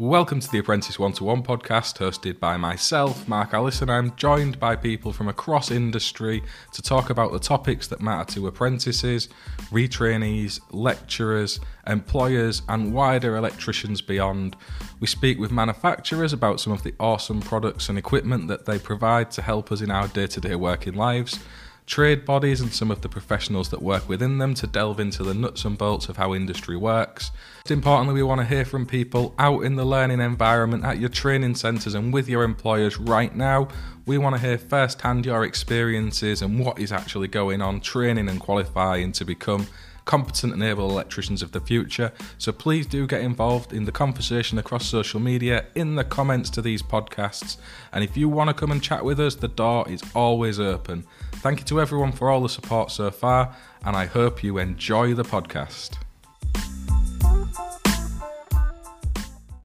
Welcome to the Apprentice One to One podcast, hosted by myself, Mark Allison. I'm joined by people from across industry to talk about the topics that matter to apprentices, retrainees, lecturers, employers, and wider electricians beyond. We speak with manufacturers about some of the awesome products and equipment that they provide to help us in our day to day working lives trade bodies and some of the professionals that work within them to delve into the nuts and bolts of how industry works. Most importantly, we want to hear from people out in the learning environment at your training centres and with your employers right now. We want to hear firsthand your experiences and what is actually going on training and qualifying to become competent and able electricians of the future. So please do get involved in the conversation across social media, in the comments to these podcasts. And if you want to come and chat with us, the door is always open. Thank you to everyone for all the support so far, and I hope you enjoy the podcast.